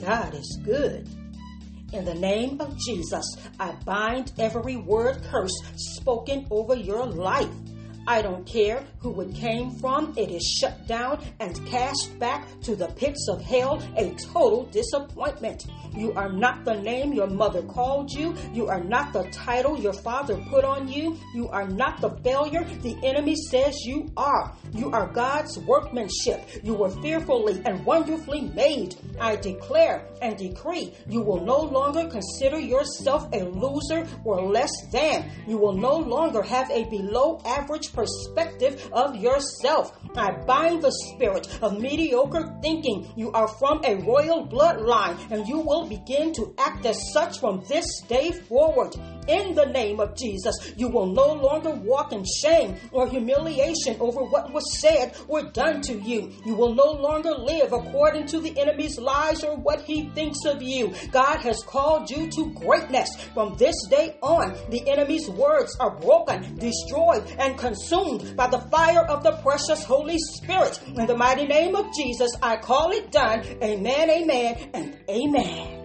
God is good. In the name of Jesus, I bind every word curse spoken over your life. I don't care who it came from, it is shut down and cast back to the pits of hell, a total disappointment. You are not the name your mother called you. You are not the title your father put on you. You are not the failure the enemy says you are. You are God's workmanship. You were fearfully and wonderfully made. I declare and decree you will no longer consider yourself a loser or less than. You will no longer have a below average perspective of yourself. I bind the spirit of mediocre thinking. You are from a royal bloodline and you will begin to act as such from this day forward. In the name of Jesus, you will no longer walk in shame or humiliation over what was said or done to you. You will no longer live according to the enemy's lies or what he thinks of you. God has called you to greatness. From this day on, the enemy's words are broken, destroyed, and consumed by the fire of the precious Holy Spirit. In the mighty name of Jesus, I call it done. Amen, amen, and amen.